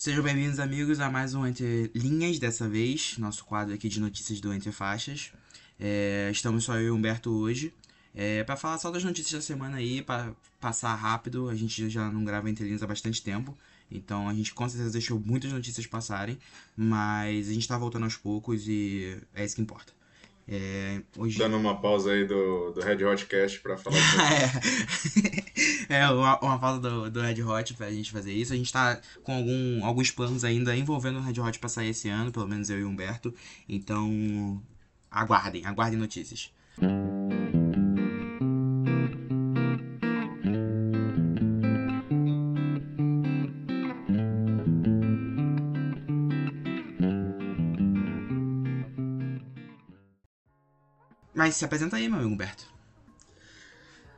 Sejam bem-vindos, amigos, a mais um Entre Linhas, dessa vez, nosso quadro aqui de notícias do Entre Faixas. É, estamos só eu e o Humberto hoje. É, para falar só das notícias da semana aí, para passar rápido, a gente já não grava Entre Linhas há bastante tempo. Então a gente com certeza deixou muitas notícias passarem, mas a gente tá voltando aos poucos e é isso que importa. É, hoje... Dando uma pausa aí do, do Red Hot Cast pra falar é. É, uma, uma pausa do, do Red Hot pra gente fazer isso. A gente tá com algum, alguns planos ainda envolvendo o Red Hot pra sair esse ano, pelo menos eu e o Humberto. Então, aguardem, aguardem notícias. Mas se apresenta aí, meu amigo Humberto.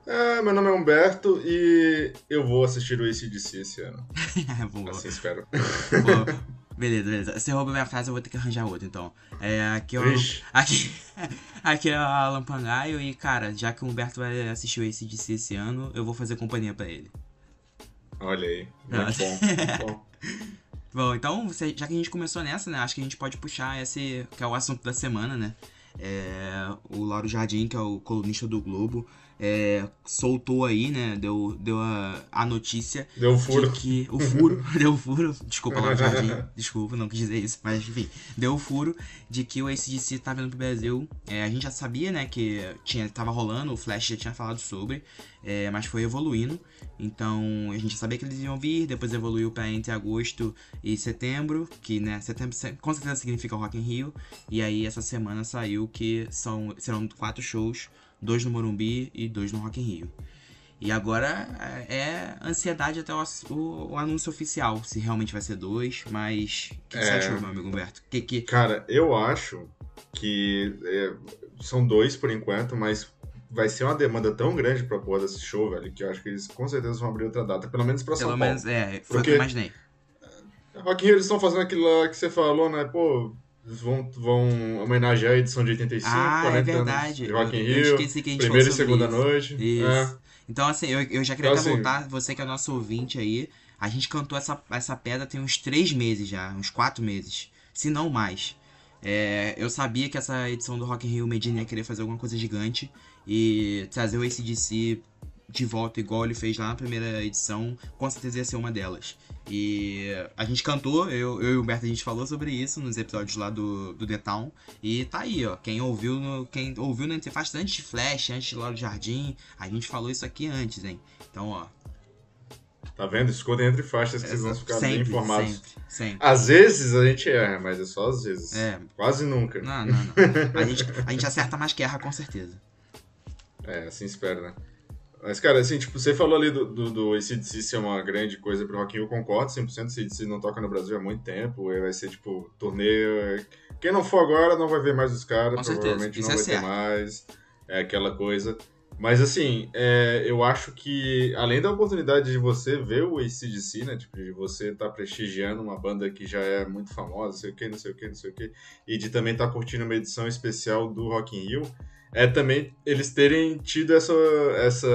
É, meu nome é Humberto e eu vou assistir o ACDC esse ano. Boa. Assim espero. Boa. Beleza, beleza. Se rouba minha frase, eu vou ter que arranjar outra, então. É, aqui, eu, aqui, aqui é o Alan Pangaio e, cara, já que o Humberto vai assistir o ACDC esse ano, eu vou fazer companhia pra ele. Olha aí, muito bom. Muito bom. bom, então, já que a gente começou nessa, né, acho que a gente pode puxar esse, que é o assunto da semana, né? É, o Lauro Jardim, que é o colunista do Globo, é, soltou aí, né? Deu, deu a, a notícia. Deu o furo. De que, o furo, deu o furo. Desculpa, Jardim. Desculpa, não quis dizer isso. Mas enfim, deu o furo de que o ACDC tá vindo pro Brasil. É, a gente já sabia, né? Que tinha, tava rolando, o Flash já tinha falado sobre. É, mas foi evoluindo. Então a gente já sabia que eles iam vir, depois evoluiu para entre agosto e setembro, que né, setembro com certeza significa Rock in Rio. E aí essa semana saiu que são, serão quatro shows, dois no Morumbi e dois no Rock in Rio. E agora é, é ansiedade até o, o, o, anúncio oficial, se realmente vai ser dois, mas o que, é... você achou, meu amigo Humberto? Que, que... Cara, eu acho que é, são dois por enquanto, mas vai ser uma demanda tão grande pra porra desse show, velho, que eu acho que eles com certeza vão abrir outra data, pelo menos pra São pelo Paulo. Pelo menos, é, foi o que eu imaginei. Rock in Rio, eles estão fazendo aquilo lá que você falou, né, pô, vão, vão homenagear a edição de 85, ah, 40 é verdade. de Rock in Rio, eu esqueci que a gente primeira e segunda isso. noite. Isso. É. Então, assim, eu, eu já queria Então, assim- perguntar, você que é nosso ouvinte aí, a gente cantou essa, essa pedra tem uns três meses já, uns quatro meses, se não mais. É, eu sabia que essa edição do Rock in Rio Medina ia querer fazer alguma coisa gigante e trazer o ACDC de volta igual ele fez lá na primeira edição, com certeza ia ser uma delas. E a gente cantou, eu, eu e o Humberto a gente falou sobre isso nos episódios lá do, do The Town. E tá aí, ó. Quem ouviu no, quem ouviu no Interface antes de Flash, antes de Lauro Jardim, a gente falou isso aqui antes, hein? Então, ó. Tá vendo? Escutem entre faixas que vocês vão ficar sempre, bem informados. Sempre, sempre. Às vezes a gente erra, mas é só às vezes. É. Quase nunca. Não, não, não. A gente, a gente acerta mais que erra, com certeza. É, assim espero, né? Mas, cara, assim, tipo, você falou ali do, do, do ACDC ser uma grande coisa pro Rock in Rio, concordo, 100% ACDC não toca no Brasil há muito tempo, e vai ser, tipo, torneio... Quem não for agora não vai ver mais os caras, Com provavelmente não é vai ter mais, é aquela coisa. Mas, assim, é, eu acho que, além da oportunidade de você ver o ACDC, né, tipo, de você estar tá prestigiando uma banda que já é muito famosa, não sei o que, não sei o que, não sei o que, e de também estar tá curtindo uma edição especial do Rock in Rio, é também eles terem tido essa, essa,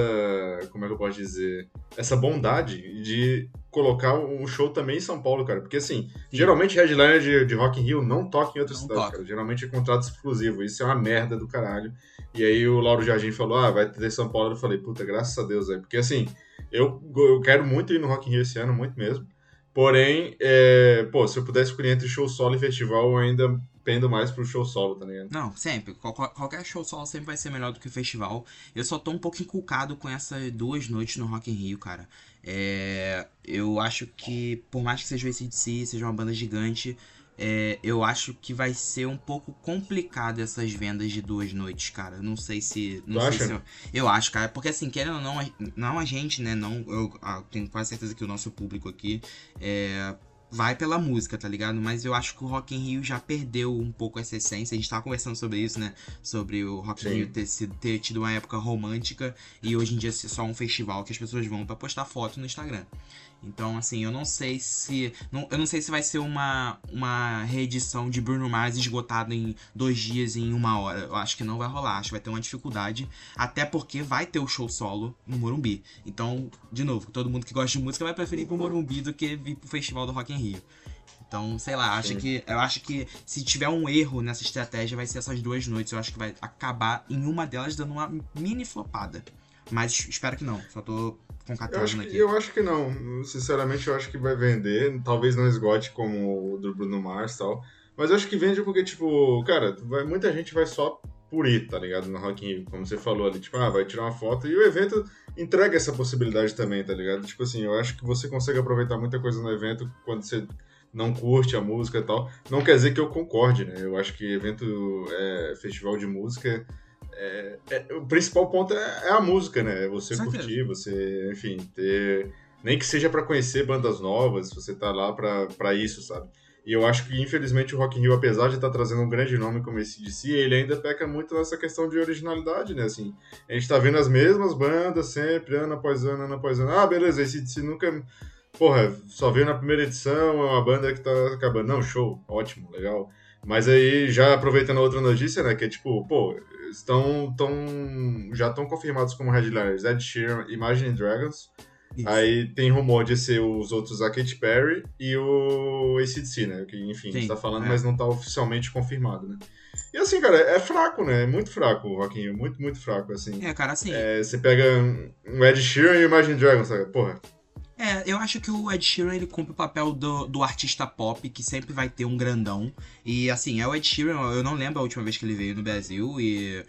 como é que eu posso dizer, essa bondade de colocar um show também em São Paulo, cara. Porque assim, Sim. geralmente headliner de, de Rock in Rio não toca em outras cidades, cara. Geralmente é contrato exclusivo. Isso é uma merda do caralho. E aí o Lauro Jardim falou, ah, vai ter São Paulo. Eu falei, puta, graças a Deus, velho. Porque assim, eu, eu quero muito ir no Rock in Rio esse ano, muito mesmo. Porém, é, pô, se eu pudesse escolher entre show solo e festival, eu ainda pendo mais pro show solo, tá ligado? Não, sempre. Qual- qual- qualquer show solo sempre vai ser melhor do que o festival. Eu só tô um pouco inculcado com essas duas noites no Rock in Rio, cara. É, eu acho que, por mais que seja o ACDC, seja uma banda gigante, é, eu acho que vai ser um pouco complicado essas vendas de duas noites, cara. Não sei se. Não sei acha? se eu, eu acho, cara. Porque assim, querendo ou não, não a gente, né? Não, eu ah, tenho quase certeza que o nosso público aqui é, vai pela música, tá ligado? Mas eu acho que o Rock in Rio já perdeu um pouco essa essência. A gente tava conversando sobre isso, né? Sobre o Rock in Sim. Rio ter, sido, ter tido uma época romântica e hoje em dia ser só um festival que as pessoas vão pra postar foto no Instagram. Então, assim, eu não sei se. Não, eu não sei se vai ser uma, uma reedição de Bruno Mars esgotado em dois dias em uma hora. Eu acho que não vai rolar, acho que vai ter uma dificuldade. Até porque vai ter o show solo no Morumbi. Então, de novo, todo mundo que gosta de música vai preferir ir pro Morumbi do que vir pro Festival do Rock in Rio. Então, sei lá, acho que, eu acho que se tiver um erro nessa estratégia, vai ser essas duas noites. Eu acho que vai acabar em uma delas dando uma mini flopada. Mas espero que não. Só tô concatando aqui. eu acho que não. Sinceramente, eu acho que vai vender. Talvez não esgote como o do Bruno Mars e tal. Mas eu acho que vende porque, tipo, cara, vai, muita gente vai só por ir, tá ligado? No Rock in Rio, como você falou ali, tipo, ah, vai tirar uma foto. E o evento entrega essa possibilidade também, tá ligado? Tipo assim, eu acho que você consegue aproveitar muita coisa no evento quando você não curte a música e tal. Não quer dizer que eu concorde, né? Eu acho que evento, é, festival de música é, é, o principal ponto é, é, a música, né? É você curtir, você, enfim, ter. Nem que seja para conhecer bandas novas, você tá lá para isso, sabe? E eu acho que, infelizmente, o Rock in Rio, apesar de estar tá trazendo um grande nome como esse de si, ele ainda peca muito nessa questão de originalidade, né? Assim, a gente tá vendo as mesmas bandas sempre, ano após ano, ano após ano. Ah, beleza, esse de si nunca. Porra, só veio na primeira edição, é uma banda que tá acabando. Não, show, ótimo, legal. Mas aí, já aproveitando a outra notícia, né? Que é tipo, pô, estão tão, já estão confirmados como headliners Ed Sheeran, Imagine Dragons. Isso. Aí tem rumor de ser os outros a Katy Perry e o ACDC, né? Que, enfim, Sim, a gente tá falando, é. mas não tá oficialmente confirmado, né? E assim, cara, é fraco, né? É muito fraco o Rockinho, muito, muito fraco, assim. É, cara, assim. É, você pega um Ed Sheeran e o Imagine Dragons, sabe? Porra, é, eu acho que o Ed Sheeran ele cumpre o papel do, do artista pop, que sempre vai ter um grandão. E assim, é o Ed Sheeran, eu não lembro a última vez que ele veio no Brasil e.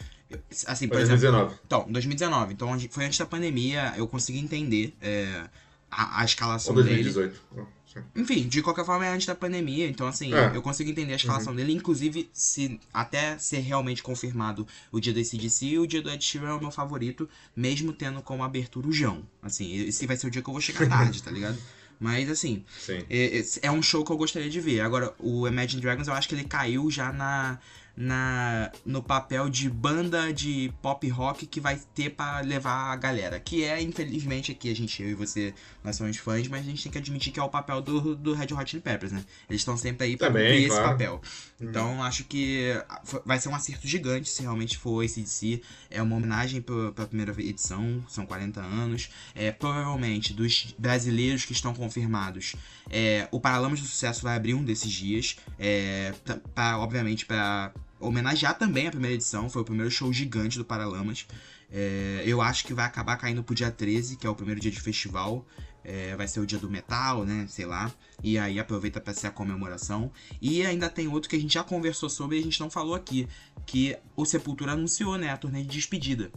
Assim, por 2019. exemplo. Então, 2019. Então foi antes da pandemia, eu consegui entender é, a, a escalação Ou 2018. dele. Enfim, de qualquer forma é antes da pandemia, então assim, é. eu consigo entender a escalação uhum. dele, inclusive se até ser realmente confirmado o dia do ACDC, o dia do Ed Sheeran é o meu favorito, mesmo tendo como abertura o João. Assim, esse vai ser o dia que eu vou chegar tarde, tá ligado? Mas assim, é, é, um show que eu gostaria de ver. Agora, o Imagine Dragons eu acho que ele caiu já na na no papel de banda de pop rock que vai ter para levar a galera. Que é, infelizmente, aqui a gente, eu e você, nós somos fãs, mas a gente tem que admitir que é o papel do, do Red Hot Chili Peppers, né? Eles estão sempre aí pra cumprir claro. esse papel. Uhum. Então, acho que vai ser um acerto gigante se realmente for esse de si. É uma homenagem pra, pra primeira edição, são 40 anos. É, provavelmente, dos brasileiros que estão confirmados, é, o Paralamas do Sucesso vai abrir um desses dias. É, pra, pra obviamente, para homenagear também a primeira edição, foi o primeiro show gigante do Paralamas. É, eu acho que vai acabar caindo pro dia 13, que é o primeiro dia de festival. É, vai ser o dia do metal, né? Sei lá. E aí aproveita para ser a comemoração. E ainda tem outro que a gente já conversou sobre e a gente não falou aqui. Que o Sepultura anunciou, né? A turnê de despedida.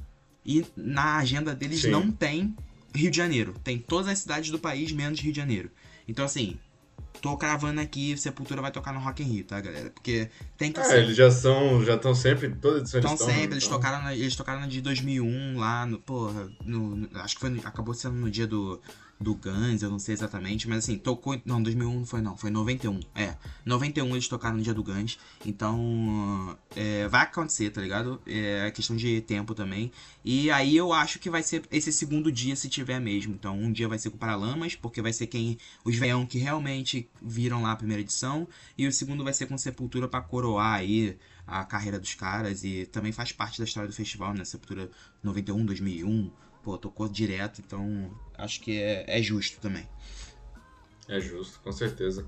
E na agenda deles Sim. não tem Rio de Janeiro. Tem todas as cidades do país, menos Rio de Janeiro. Então, assim, tô cravando aqui, Sepultura vai tocar no Rock in Rio, tá, galera? Porque tem que ah, ser. eles já são, já estão sempre, toda edição estão sempre, né? eles então... tocaram, na, eles tocaram na de 2001 lá no, porra, no, no, acho que foi, acabou sendo no dia do do Guns, eu não sei exatamente, mas assim, tocou. Não, 2001 não foi, não, foi 91. É, 91 eles tocaram no dia do Guns, então é, vai acontecer, tá ligado? É questão de tempo também. E aí eu acho que vai ser esse segundo dia se tiver mesmo. Então, um dia vai ser com o Paralamas, porque vai ser quem. Os veião que realmente viram lá a primeira edição, e o segundo vai ser com Sepultura para coroar aí a carreira dos caras e também faz parte da história do festival, né? Sepultura 91, 2001 pô, tocou direto, então acho que é, é justo também. É justo, com certeza.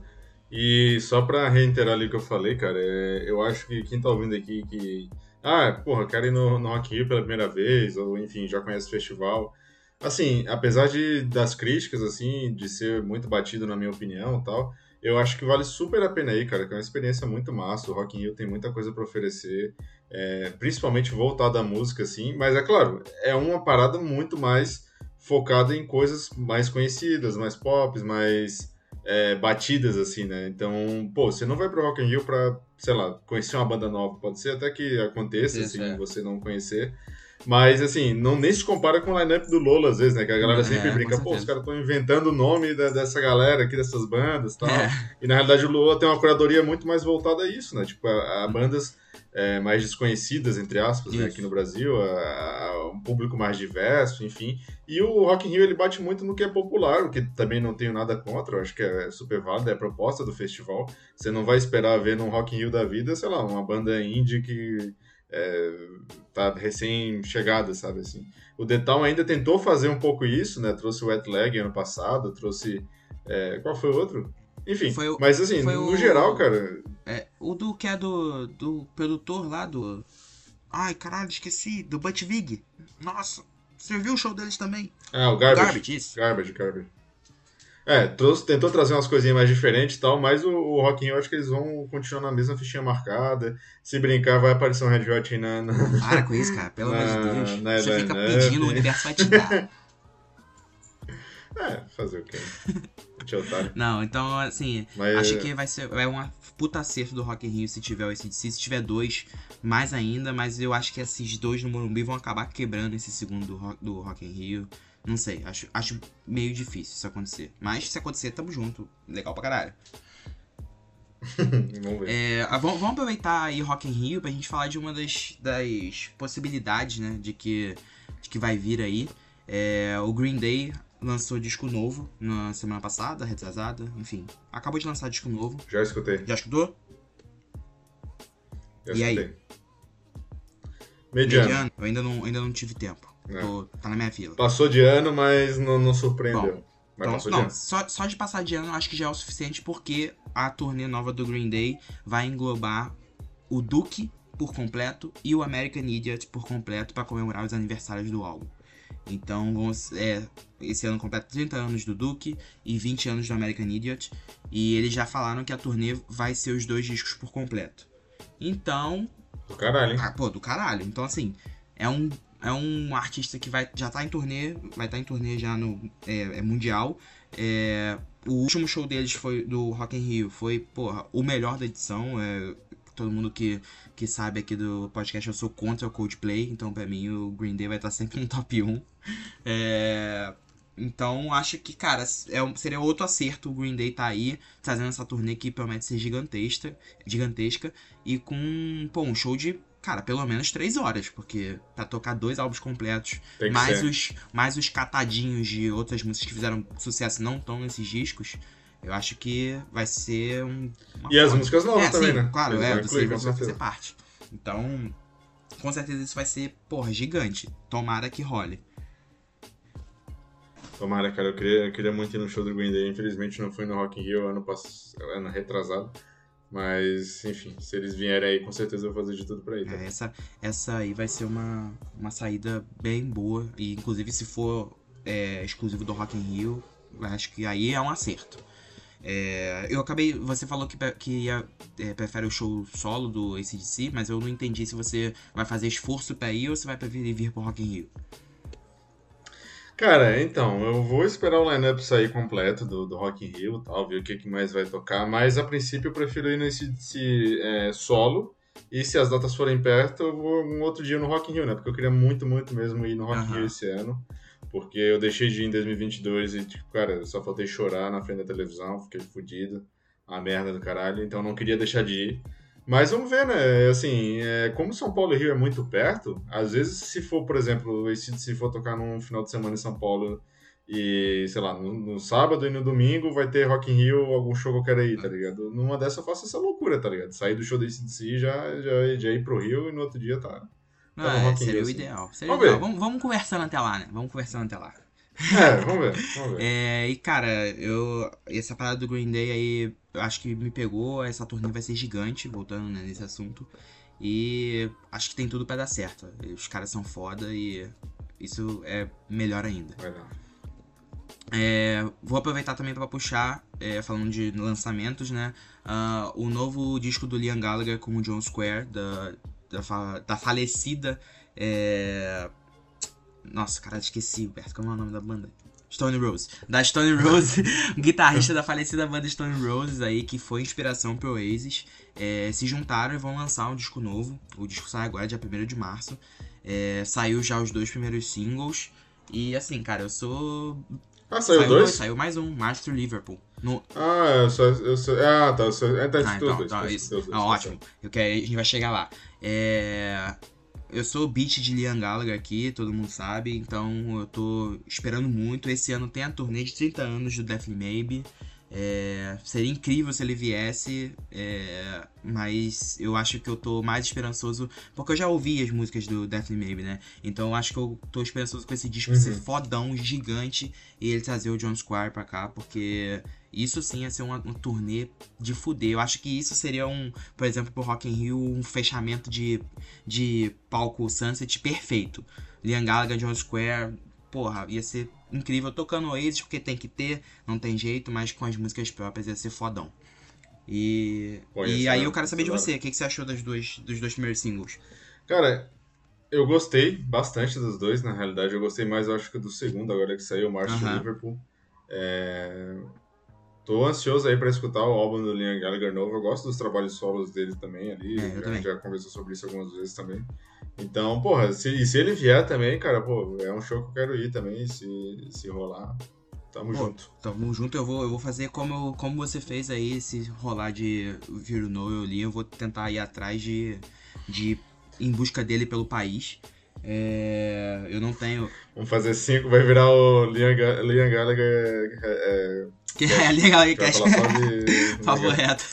E só pra reiterar ali o que eu falei, cara, é, eu acho que quem tá ouvindo aqui que. Ah, porra, quero ir no, no Rock pela primeira vez, ou enfim, já conhece o festival. Assim, apesar de, das críticas, assim, de ser muito batido na minha opinião tal, eu acho que vale super a pena aí, cara, que é uma experiência muito massa. O Rock in Rio tem muita coisa para oferecer, é, principalmente voltada à música, assim. Mas é claro, é uma parada muito mais focada em coisas mais conhecidas, mais pop, mais é, batidas, assim, né? Então, pô, você não vai pro Rock in Rio pra, sei lá, conhecer uma banda nova. Pode ser até que aconteça, Isso, assim, é. você não conhecer. Mas, assim, não nem se compara com o line-up do Lola, às vezes, né? Que a galera sempre É, com brinca, pô, os caras estão inventando o nome da- dessa galera aqui, dessas bandas e tal. É. E na realidade o Lola tem uma curadoria muito mais voltada a isso, né? Tipo, a, a bandas é, mais desconhecidas, entre aspas, né? Aqui no Brasil, a, a um público mais diverso, enfim. E o Rock in Rio, ele bate muito no que é popular, o que também não tenho nada contra, eu acho que é super válido, é a proposta do festival. Você não vai esperar ver num Rock in Rio da vida, sei lá, uma banda indie que é, tá recém-chegada, sabe assim. O Town ainda tentou fazer um pouco isso, né? Trouxe o Wet Leg ano passado, trouxe... é, qual foi o outro? Enfim, o- mas assim, no o- geral, cara, É, o do que é do, do produtor lá do. Ai, caralho, esqueci. Do Butch Vig. Nossa, você viu o show deles também? Ah, o Garbage. Garbage, isso. Garbage, Garbage. É, trouxe, tentou trazer umas coisinhas mais diferentes e tal, mas o, o Rock in Rio, eu acho que eles vão continuar na mesma fichinha marcada. Se brincar, vai aparecer um Red Hot na... na... Para com isso, cara. Pelo amor de Na- Deus. na Você fica line-up. pedindo, o universo vai te dar. É, fazer o quê? Otário. Não, então, assim, Mas, acho que vai ser é uma puta acerto do Rock in Rio se tiver o ACDC. Se tiver dois, mais ainda. Mas eu acho que esses dois no Morumbi vão acabar quebrando esse segundo do Rock, do Rock in Rio. Não sei, acho, acho meio difícil isso acontecer. Mas se acontecer, tamo junto. Legal pra caralho. Vamos ver. É, ah, vamos, vamos aproveitar aí Rock in Rio pra gente falar de uma das, das possibilidades, né, de que, de que vai vir aí. É, o Green Day lançou disco novo na semana passada, retrasada, enfim. Acabou de lançar disco novo. Já escutei. Já escutou? Já E aí? escutei. Mediano. Mediano? Eu ainda não, ainda não tive tempo. É. Tô- tá na minha fila. Passou de ano, mas não, não surpreendeu. mas Então, passou de não, ano. só, só de passar de ano eu acho que já é o suficiente porque a turnê nova do Green Day vai englobar o Duke por completo e o American Idiot por completo para comemorar os aniversários do álbum. Então, é, esse ano completa 30 anos do Duke e 20 anos do American Idiot. E eles já falaram que a turnê vai ser os dois discos por completo. Então, Do caralho, hein? ah, pô, do caralho. Então, assim, é um, é um artista que vai, já tá em turnê, vai estar em turnê já no é, é mundial. É, o último show deles foi do Rock in Rio, foi, porra, o melhor da edição. É, todo mundo que, que sabe aqui do podcast, eu sou contra o Coldplay, então pra mim o Green Day vai estar sempre no top 1. É, então, acho que, cara, é seria outro acerto o Green Day tá aí, trazendo essa turnê que promete ser gigantesca, gigantesca e com, pô, um show de, cara, pelo menos três horas, porque pra tocar dois álbuns completos, mais ser. os, mais os catadinhos de outras músicas que fizeram sucesso não estão nesses discos, eu acho que vai ser um. E as músicas novas é, também, sim, né? Claro, Eles é, do com vai fazer parte. Então, com certeza isso vai ser, porra, gigante. Tomara que role. Tomara, cara, eu queria, eu queria muito ir no show do Green Day. Infelizmente não fui no Rock in Rio ano, pass... ano retrasado. Mas, enfim, se eles vierem aí, com certeza eu vou fazer de tudo pra ir. Tá? É, essa, essa aí vai ser uma, uma saída bem boa. E inclusive se for é, exclusivo do Rock in Rio, acho que aí é um acerto. É, eu acabei. Você falou que, que ia, é, prefere o show solo do ACDC, mas eu não entendi se você vai fazer esforço pra ir ou se vai preferir vir pro Rock in Rio. Cara, então, eu vou esperar o lineup sair completo do, do Rock in Rio tal, ver o que, que mais vai tocar, mas a princípio eu prefiro ir nesse, nesse, é, solo, e se as datas forem perto, eu vou um outro dia no Rock in Rio, né? Porque eu queria muito, muito mesmo ir no Rock in. Rio esse ano, porque eu deixei de ir em 2022 e, tipo, cara, eu só faltei chorar na frente da televisão, fiquei fudido, a merda do caralho, então eu não queria deixar de ir. Mas vamos ver, né? Assim, é, como São Paulo e Rio é muito perto, às vezes, se for, por exemplo, se for tocar num final de semana em São Paulo e, sei lá, no, no sábado e no domingo vai ter Rock in Rio, algum show que eu quero ir, tá ligado? Numa dessa eu faço essa loucura, tá ligado? Sair do show da ACDC já, já, já ir pro Rio e no outro dia tá. Não, Tá no é, seria Rio, o assim. ideal. Seria Vamos o ideal. ver. Vamos, vamos conversando até lá, né? Vamos conversando até lá. É, vamos ver, vamos ver. É, e cara, eu. Essa parada do Green Day aí, acho que me pegou. Essa turnê vai ser gigante, voltando né, nesse assunto. E acho que tem tudo pra dar certo. Os caras são foda e isso é melhor ainda. Vai lá. É, vou aproveitar também pra puxar, é, falando de lançamentos, né? ah, o novo disco do Liam Gallagher com o John Square, da, da, da falecida. é, Nossa, cara, esqueci, Berto, como é o nome da banda? Stone Rose. Da Stone Rose, guitarrista da falecida banda Stone Roses aí, que foi inspiração pro Oasis. é, se juntaram e vão lançar um disco novo. O disco sai agora, dia 1 de março. É, saiu já os dois primeiros singles. E assim, cara, eu sou. Ah, saiu, dois? Saiu mais um, to Liverpool. No... Ah, eu sou. Eu ah, tá. Eu sou, é, tá, ah, então, dois, então, isso. Dois, ah, ótimo. Eu quero, a gente vai chegar lá. É. Eu sou o beat de Liam Gallagher aqui, todo mundo sabe, então eu tô esperando muito. Esse ano tem a turnê de 30 anos do Deathly Maybe. É, seria incrível se ele viesse, é, mas eu acho que eu tô mais esperançoso, porque eu já ouvi as músicas do Deathly Maybe, né? Então eu acho que eu tô esperançoso com esse disco uhum. ser fodão, gigante, e ele trazer o John Squire pra cá, porque isso sim ia ser uma, um turnê de fuder. Eu acho que isso seria um, por exemplo, pro Rock in Rio, um fechamento de, de palco Sunset perfeito. Liam Gallagher, John Square, porra, ia ser incrível tocando Oasis, porque tem que ter, não tem jeito, mas com as músicas próprias ia ser fodão. E, e aí eu quero saber de você, o que, que você achou das duas, dos dois primeiros singles? Cara, eu gostei bastante dos dois, na realidade. Eu gostei mais, eu acho que do segundo, agora que saiu, March uh -huh. Liverpool. É... Tô ansioso aí pra escutar o álbum do Liam Gallagher novo. Eu gosto dos trabalhos solos dele também ali. É, a gente já conversou sobre isso algumas vezes também. Então, porra, se, e se ele vier também, cara, pô, é um show que eu quero ir também, se, se rolar. Tamo junto. Tamo junto, eu vou, eu vou fazer como, como você fez aí, se rolar de vir o Noel ali, eu vou tentar ir atrás de, de em busca dele pelo país. É, eu não tenho. Vamos fazer cinco, vai virar o Liam, Liam Gallagher. É, que é, Liam Gallagher Cash. Favorito.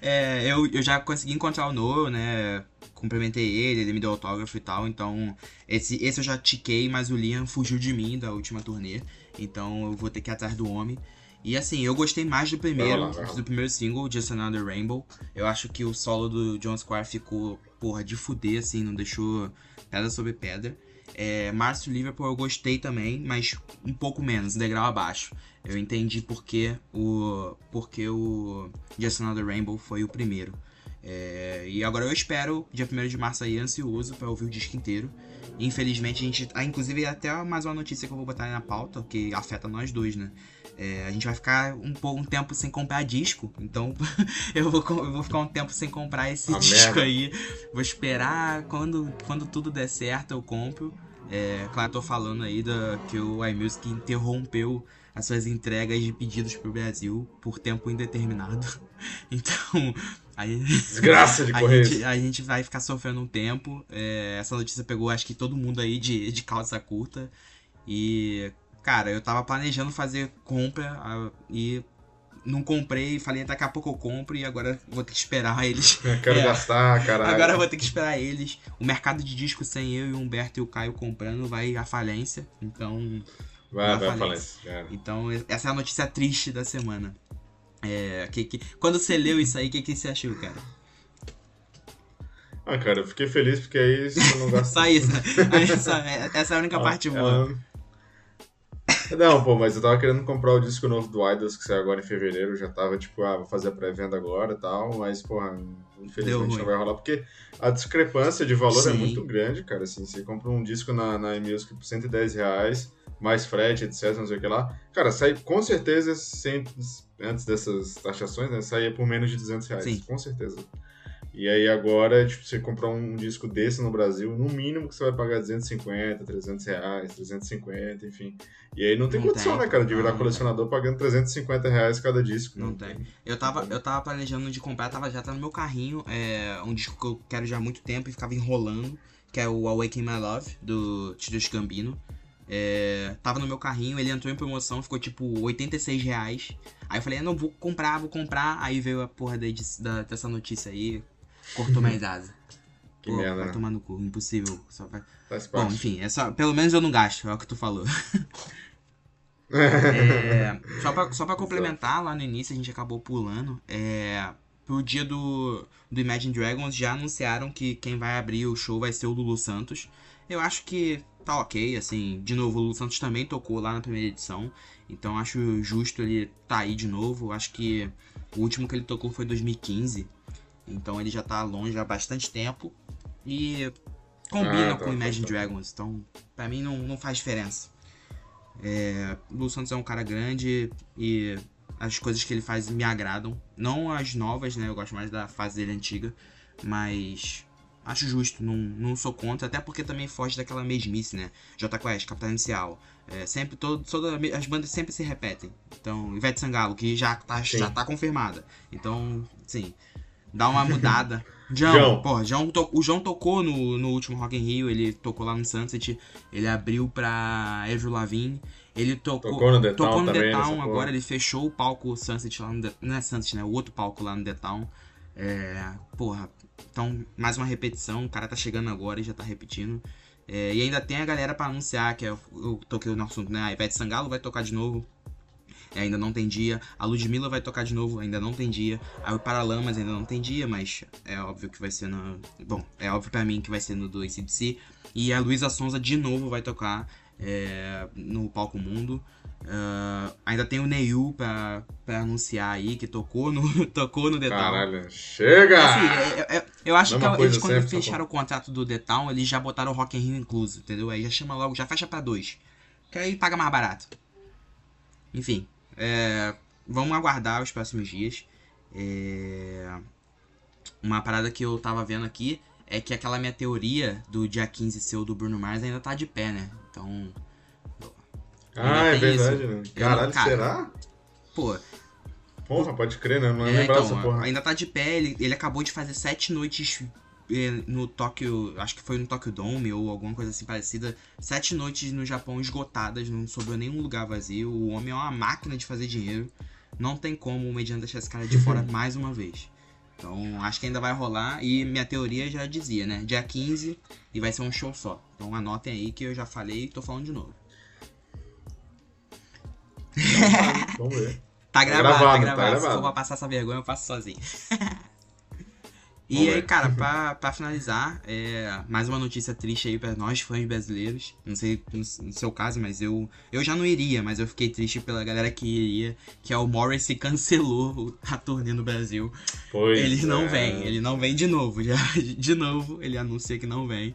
é, eu, eu já consegui encontrar o Noel, né? Cumprimentei ele, ele me deu autógrafo e tal. Então, esse, esse eu já tiquei, mas o Liam fugiu de mim da última turnê. Então eu vou ter que ir atrás do homem. E assim, eu gostei mais do primeiro, do primeiro single, Just Another Rainbow. Eu acho que o solo do John Squire ficou, porra, de fuder, assim, não deixou pedra sobre pedra. É, Márcio Liverpool eu gostei também, mas um pouco menos, um degrau abaixo. Eu entendi porque o, porque o Just Another Rainbow foi o primeiro. É, e agora eu espero, dia 1 de março aí, ansioso para ouvir o disco inteiro. Infelizmente, a gente. Ah, inclusive, até mais uma notícia que eu vou botar aí na pauta, que afeta nós dois, né? É, a gente vai ficar um, um tempo sem comprar disco, então eu, vou, eu vou ficar um tempo sem comprar esse a disco merda. aí. Vou esperar quando, quando tudo der certo eu compro. É, claro, tô falando aí da, que o iMusic interrompeu as suas entregas de pedidos pro Brasil por tempo indeterminado. Então, aí. Desgraça de correr. A gente, a gente vai ficar sofrendo um tempo. É, essa notícia pegou, acho que todo mundo aí de, de calça curta. E, cara, eu tava planejando fazer compra e não comprei, falei daqui a pouco eu compro e agora vou ter que esperar eles. Eu quero é, gastar, caralho. Agora eu vou ter que esperar eles. O mercado de disco sem eu e o Humberto e o Caio comprando vai à falência. Então. Vai, vai à falência. falência. Então, essa é a notícia triste da semana. É, que, que, quando você leu isso aí, o que, que você achou, cara? Ah, cara, eu fiquei feliz porque aí você não gasta. Só isso. essa é a única ah, parte boa. Não, pô, mas eu tava querendo comprar o disco novo do Idols, que saiu agora em fevereiro. Já tava tipo, ah, vou fazer a pré-venda agora e tal. Mas, porra, infelizmente não vai rolar. Porque a discrepância de valor é Sim. é muito grande, cara. Assim, você compra um disco na, na E-Music por 110 reais, mais frete, etc, não sei o que lá. Cara, sai com certeza, sempre, antes dessas taxações, né? Saía por menos de 200 reais. Sim. Com certeza. E aí agora, tipo, você comprar um disco desse no Brasil, no mínimo que você vai pagar 250, 300 reais, 350, enfim. E aí não tem não condição, tem. né, cara, de virar não, colecionador não pagando 350 reais cada disco. Não, tem. tem. Eu tava, eu tava planejando de comprar, tava, já tá no meu carrinho, é um disco que eu quero já há muito tempo e ficava enrolando, que é o Awaken My Love, do Tito Gambino. É, tava no meu carrinho, ele entrou em promoção, ficou tipo 86 reais. Aí eu falei, não, vou comprar, vou comprar. Aí veio a porra da, dessa notícia aí, cortou minhas asas. Que Pô, merda. Vai tomar no cu, impossível. Só vai... Bom, enfim, é só, pelo menos eu não gasto, é o que tu falou. é, só, pra, só pra complementar, lá no início a gente acabou pulando. É, pro dia do, do Imagine Dragons já anunciaram que quem vai abrir o show vai ser o Lulu Santos. Eu acho que tá ok, assim, de novo, o Lulu Santos também tocou lá na primeira edição, então acho justo ele tá aí de novo. Acho que o último que ele tocou foi em 2015, então ele já tá longe há bastante tempo e combina ah, tá, com Imagine tá, tá. Dragons, então pra mim não, não faz diferença. É, o Lulu Santos é um cara grande e as coisas que ele faz me agradam. Não as novas, né? Eu gosto mais da fase dele antiga, mas Acho justo, não, não sou contra, até porque também foge daquela mesmice, né? J Quest, Capital Inicial. É, sempre, todo, toda, as bandas sempre se repetem. Então, Ivete Sangalo, que já tá, já tá confirmada. Então, sim, dá uma mudada. João, João. Pô, João to, o João tocou no, no último Rock in Rio, ele tocou lá no Sunset, ele abriu pra Avril Lavigne, ele tocou, tocou no The Town, tocou no The Town agora ele fechou o palco Sunset lá no The, não é Sunset, né, o outro palco lá no The Town. É, porra, então mais uma repetição, o cara tá chegando agora e já tá repetindo. É, e ainda tem a galera para anunciar, que é, eu toquei no assunto, né, a Ivete Sangalo vai tocar de novo, ainda não tem dia. A Ludmilla vai tocar de novo, ainda não tem dia. A o Paralamas ainda não tem dia, mas é óbvio que vai ser no. Bom, é óbvio para mim que vai ser no do ACDC. E a Luísa Sonza de novo vai tocar é, no Palco Mundo. Uh, ainda tem o Neil pra, pra anunciar aí, que tocou no, tocou no The Town. Caralho, chega! Assim, é, é, é eu acho Mesma que eles, quando sempre, fecharam o contrato do The Town, eles já botaram o Rock in Rio incluso, entendeu? Aí já chama logo, já fecha pra dois. Que aí paga mais barato. Enfim, é, vamos aguardar os próximos dias. É, uma parada que eu tava vendo aqui é que aquela minha teoria do dia 15 ser o do Bruno Mars ainda tá de pé, né? Então. Ah, é verdade, isso. né? Caralho, cara, será? Pô. Porra, pode crer, né? Não é, então, essa porra. Ainda tá de pé, ele, ele acabou de fazer sete noites no Tóquio, acho que foi no Tóquio Dome ou alguma coisa assim parecida, sete noites no Japão esgotadas, não sobrou nenhum lugar vazio. O homem é uma máquina de fazer dinheiro. Não tem como o Mediano deixar esse cara de fora mais uma vez. Então, acho que ainda vai rolar. E minha teoria já dizia, né? Dia 15 e vai ser um show só. Então, anotem aí que eu já falei e tô falando de novo. Vamos ver. tá, gravado, tá gravado, tá gravado. Tá gravado. Se for pra passar essa vergonha, eu faço sozinho. E aí, cara, pra, pra finalizar, é, mais uma notícia triste aí pra nós, fãs brasileiros. Não sei no, no, seu caso, mas eu, eu já não iria, mas eu fiquei triste pela galera que iria, que é o Morris cancelou a turnê no Brasil. Pois ele é. não vem, ele não vem de novo. Já, de novo, ele anuncia que não vem.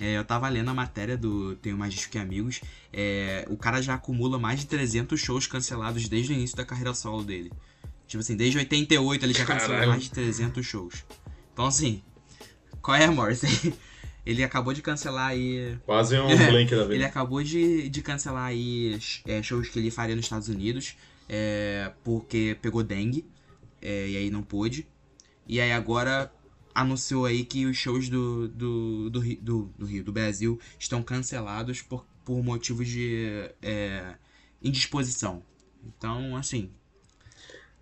É, eu tava lendo a matéria do Tenho Mais Disco que Amigos. É, o cara já acumula mais de 300 shows cancelados desde o início da carreira solo dele. Tipo assim, desde 88 ele já cancelou Caralho. mais de 300 shows. Então, assim, qual é, Morrissey? Ele acabou de cancelar aí. Quase um Blink da vida. Ele acabou de, de cancelar aí é, shows que ele faria nos Estados Unidos, é, porque pegou dengue, é, e aí não pôde. E aí agora anunciou aí que os shows do, do, do, do, do Rio, do Brasil, estão cancelados por, por motivos de é, indisposição. Então, assim,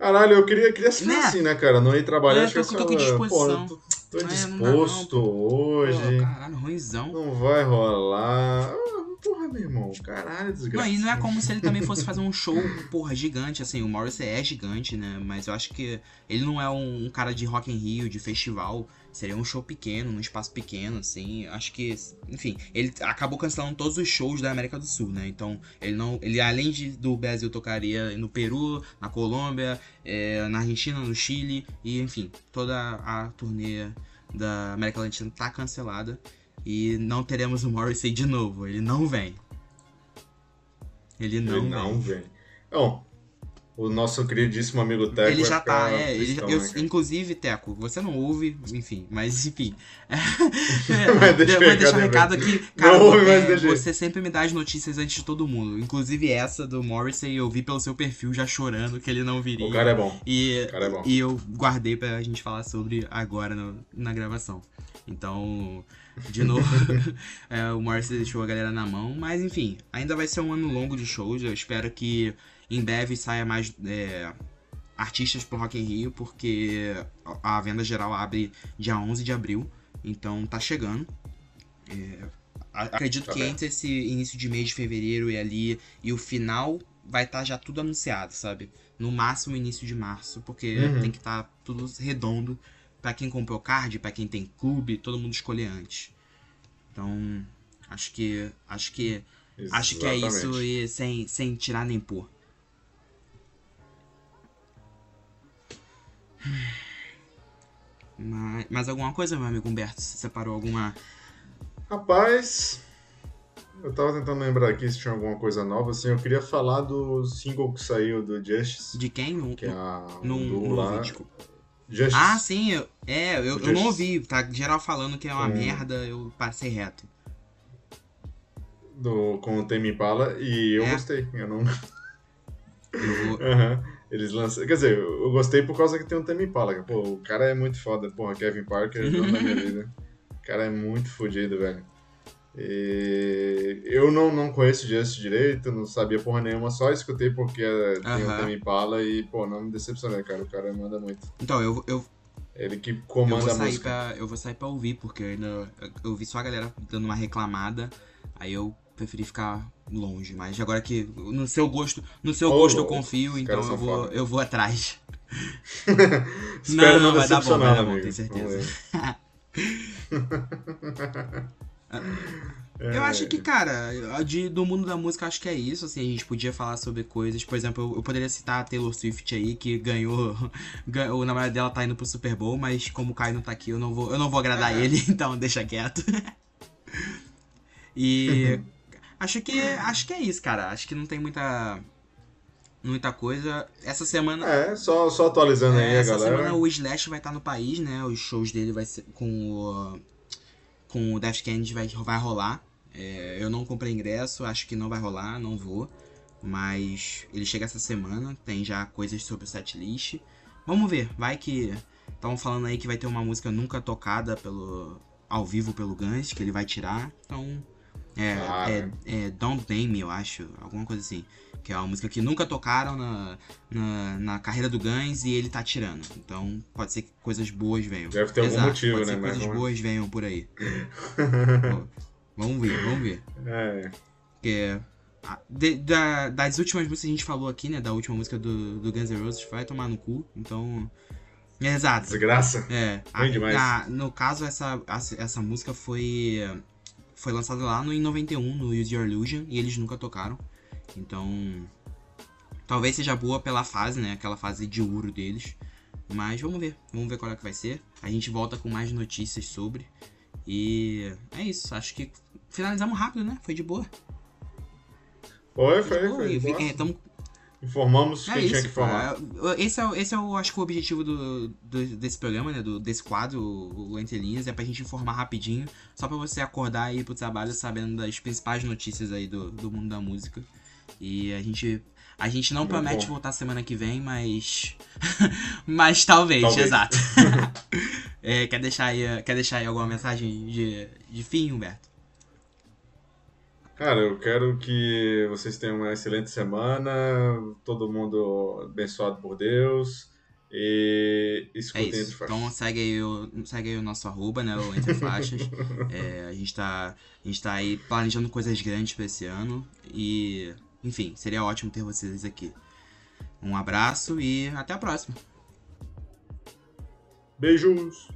Caralho, eu queria, queria ser né? assim, né, cara? Não ir trabalhar, é, tô, tô com disposição. Pô, tô, tô indisposto não, hoje. Pô, caralho, ruimzão. Não vai rolar. Ah, porra, meu irmão, caralho, desgraça. Não, e não é como se ele também fosse fazer um show, porra, gigante, assim, o Morrissey é gigante, né, mas eu acho que ele não é um, um cara de Rock in Rio, de festival, Seria um show pequeno, num espaço pequeno, assim. Acho que, enfim, ele acabou cancelando todos os shows da América do Sul, né? Então, ele não, ele além de, do Brasil tocaria no Peru, na Colômbia, é, na Argentina, no Chile e, enfim, toda a turnê da América Latina tá cancelada e não teremos o Morrissey de novo. Ele não vem. Ele não ele vem. Não vem. Bom, o nosso queridíssimo amigo Teco. Ele já tá, é. Ele, eu, né, inclusive, Teco, você não ouve, enfim, mas enfim. mas deixa vou deixar um recado aqui. Cara, não ouve, deixa. você sempre me dá as notícias antes de todo mundo. Inclusive essa do Morrissey, eu vi pelo seu perfil já chorando que ele não viria. O cara é bom. E, cara é bom. e eu guardei pra gente falar sobre agora no, na gravação. Então, de novo, é, o Morrissey deixou a galera na mão. Mas enfim, ainda vai ser um ano longo de shows. Eu espero que em breve saia mais é, artistas pro Rock in Rio, porque a venda geral abre dia 11 de abril, então tá chegando. É, acredito tá que entre esse início de mês de fevereiro e ali e o final vai estar tá já tudo anunciado, sabe? No máximo início de março, porque uhum. tem que estar tá tudo redondo para quem comprou card, para quem tem clube, todo mundo escolher antes. Então, acho que acho que Exatamente. acho que é isso e sem sem tirar nem pôr. Mais, mais alguma coisa, meu amigo Humberto? Você separou alguma. Rapaz, eu tava tentando lembrar aqui se tinha alguma coisa nova. Assim, eu queria falar do single que saiu do Justice. De quem? que é a, no, do no lá, vídeo. Justice. Ah, sim, eu, é, eu, eu não ouvi. Tá geral falando que é uma Hum. merda, eu passei reto. Do, com o Impala e eu É. gostei. Eu não. Eu vou. Aham. Eles lançam. Quer dizer, eu gostei por causa que tem um Tame Impala. Pô, o cara é muito foda. Porra, Kevin Parker, da minha vida. O cara é muito fodido, velho. E eu não, não conheço Justice direito, não sabia porra nenhuma, só escutei porque eh, tem o Aham. Tame Impala e, pô, não me decepcionei, cara. O cara manda muito. Então, eu, eu, Ele que comanda a música. pra, eu vou sair pra ouvir, porque eu, ainda, eu vi só a galera dando uma reclamada. Aí eu preferi ficar longe. Mas agora que no seu gosto, no seu Ô, gosto eu confio, então eu vou, foda. eu vou atrás. Não, não, vai dar bom, vai dar bom, tenho certeza. É, Eu acho que, cara, de, do mundo da música, acho que é isso. Assim, a gente podia falar sobre coisas. Por exemplo, eu, eu poderia citar a Taylor Swift aí, que ganhou. ganhou- o namorado dela tá indo pro Super Bowl, mas como o Caio não tá aqui, eu não vou, eu não vou agradar ele, então deixa quieto. e. acho que, acho que é isso, cara. Acho que não tem muita. Muita coisa. Essa semana. É, só, só atualizando aí É, a essa galera. semana o Slash vai estar no país, né? Os shows dele vai ser com o. Com o Death Kennedy vai, vai rolar. É, eu não comprei ingresso, acho que não vai rolar, não vou. Mas ele chega essa semana, tem já coisas sobre o setlist. Vamos ver, vai que. Estavam falando aí que vai ter uma música nunca tocada pelo. ao vivo pelo Guns, que ele vai tirar. Então. É, Ah, é, é Don't Name Me, eu acho. Alguma coisa assim. Que é uma música que nunca tocaram na, na, na carreira do Guns e ele tá tirando. Então pode ser que coisas boas venham. Deve ter algum Exato, motivo, pode né, Ser que coisas vamos- boas venham por aí. Pô, vamos ver, vamos ver. É, Porque a- de- da- das últimas músicas que a gente falou aqui, né? Da última música do, do Guns N' Roses, vai tomar no cu. Então. Exato. desgraça. É, Ruim a- demais. na- no caso, essa, essa música foi, foi lançada lá no, em 91, no Use Your Illusion, e eles nunca tocaram. Então, talvez seja boa pela fase, né? Aquela fase de ouro deles. Mas vamos ver, vamos ver qual é que vai ser. A gente volta com mais notícias sobre. E é isso, acho que finalizamos rápido, né? Foi de boa. Foi, Foi foi, boa. foi. E vi- Nossa. é, Informamos tinha isso, que informar. É, Esse é, o- esse é o, acho que o objetivo do, do- desse programa, né? Do, desse quadro, o, o Entre Linhas, é pra gente informar rapidinho, só pra você acordar e ir pro trabalho sabendo das principais notícias aí do, do mundo da música. E a gente. A gente não Muito promete bom. voltar semana que vem, mas. mas talvez, Talvez. exato. É, quer, deixar aí, quer deixar aí alguma mensagem de, de fim, Humberto? Cara, eu quero que vocês tenham uma excelente semana, todo mundo abençoado por Deus e É escutem entre isso. faixas. Então segue aí o, segue aí o nosso arroba, né? O Entre Faixas. É, a, gente tá, a gente tá aí planejando coisas grandes pra esse ano. E, enfim, seria ótimo ter vocês aqui. Um abraço e até a próxima. Beijos!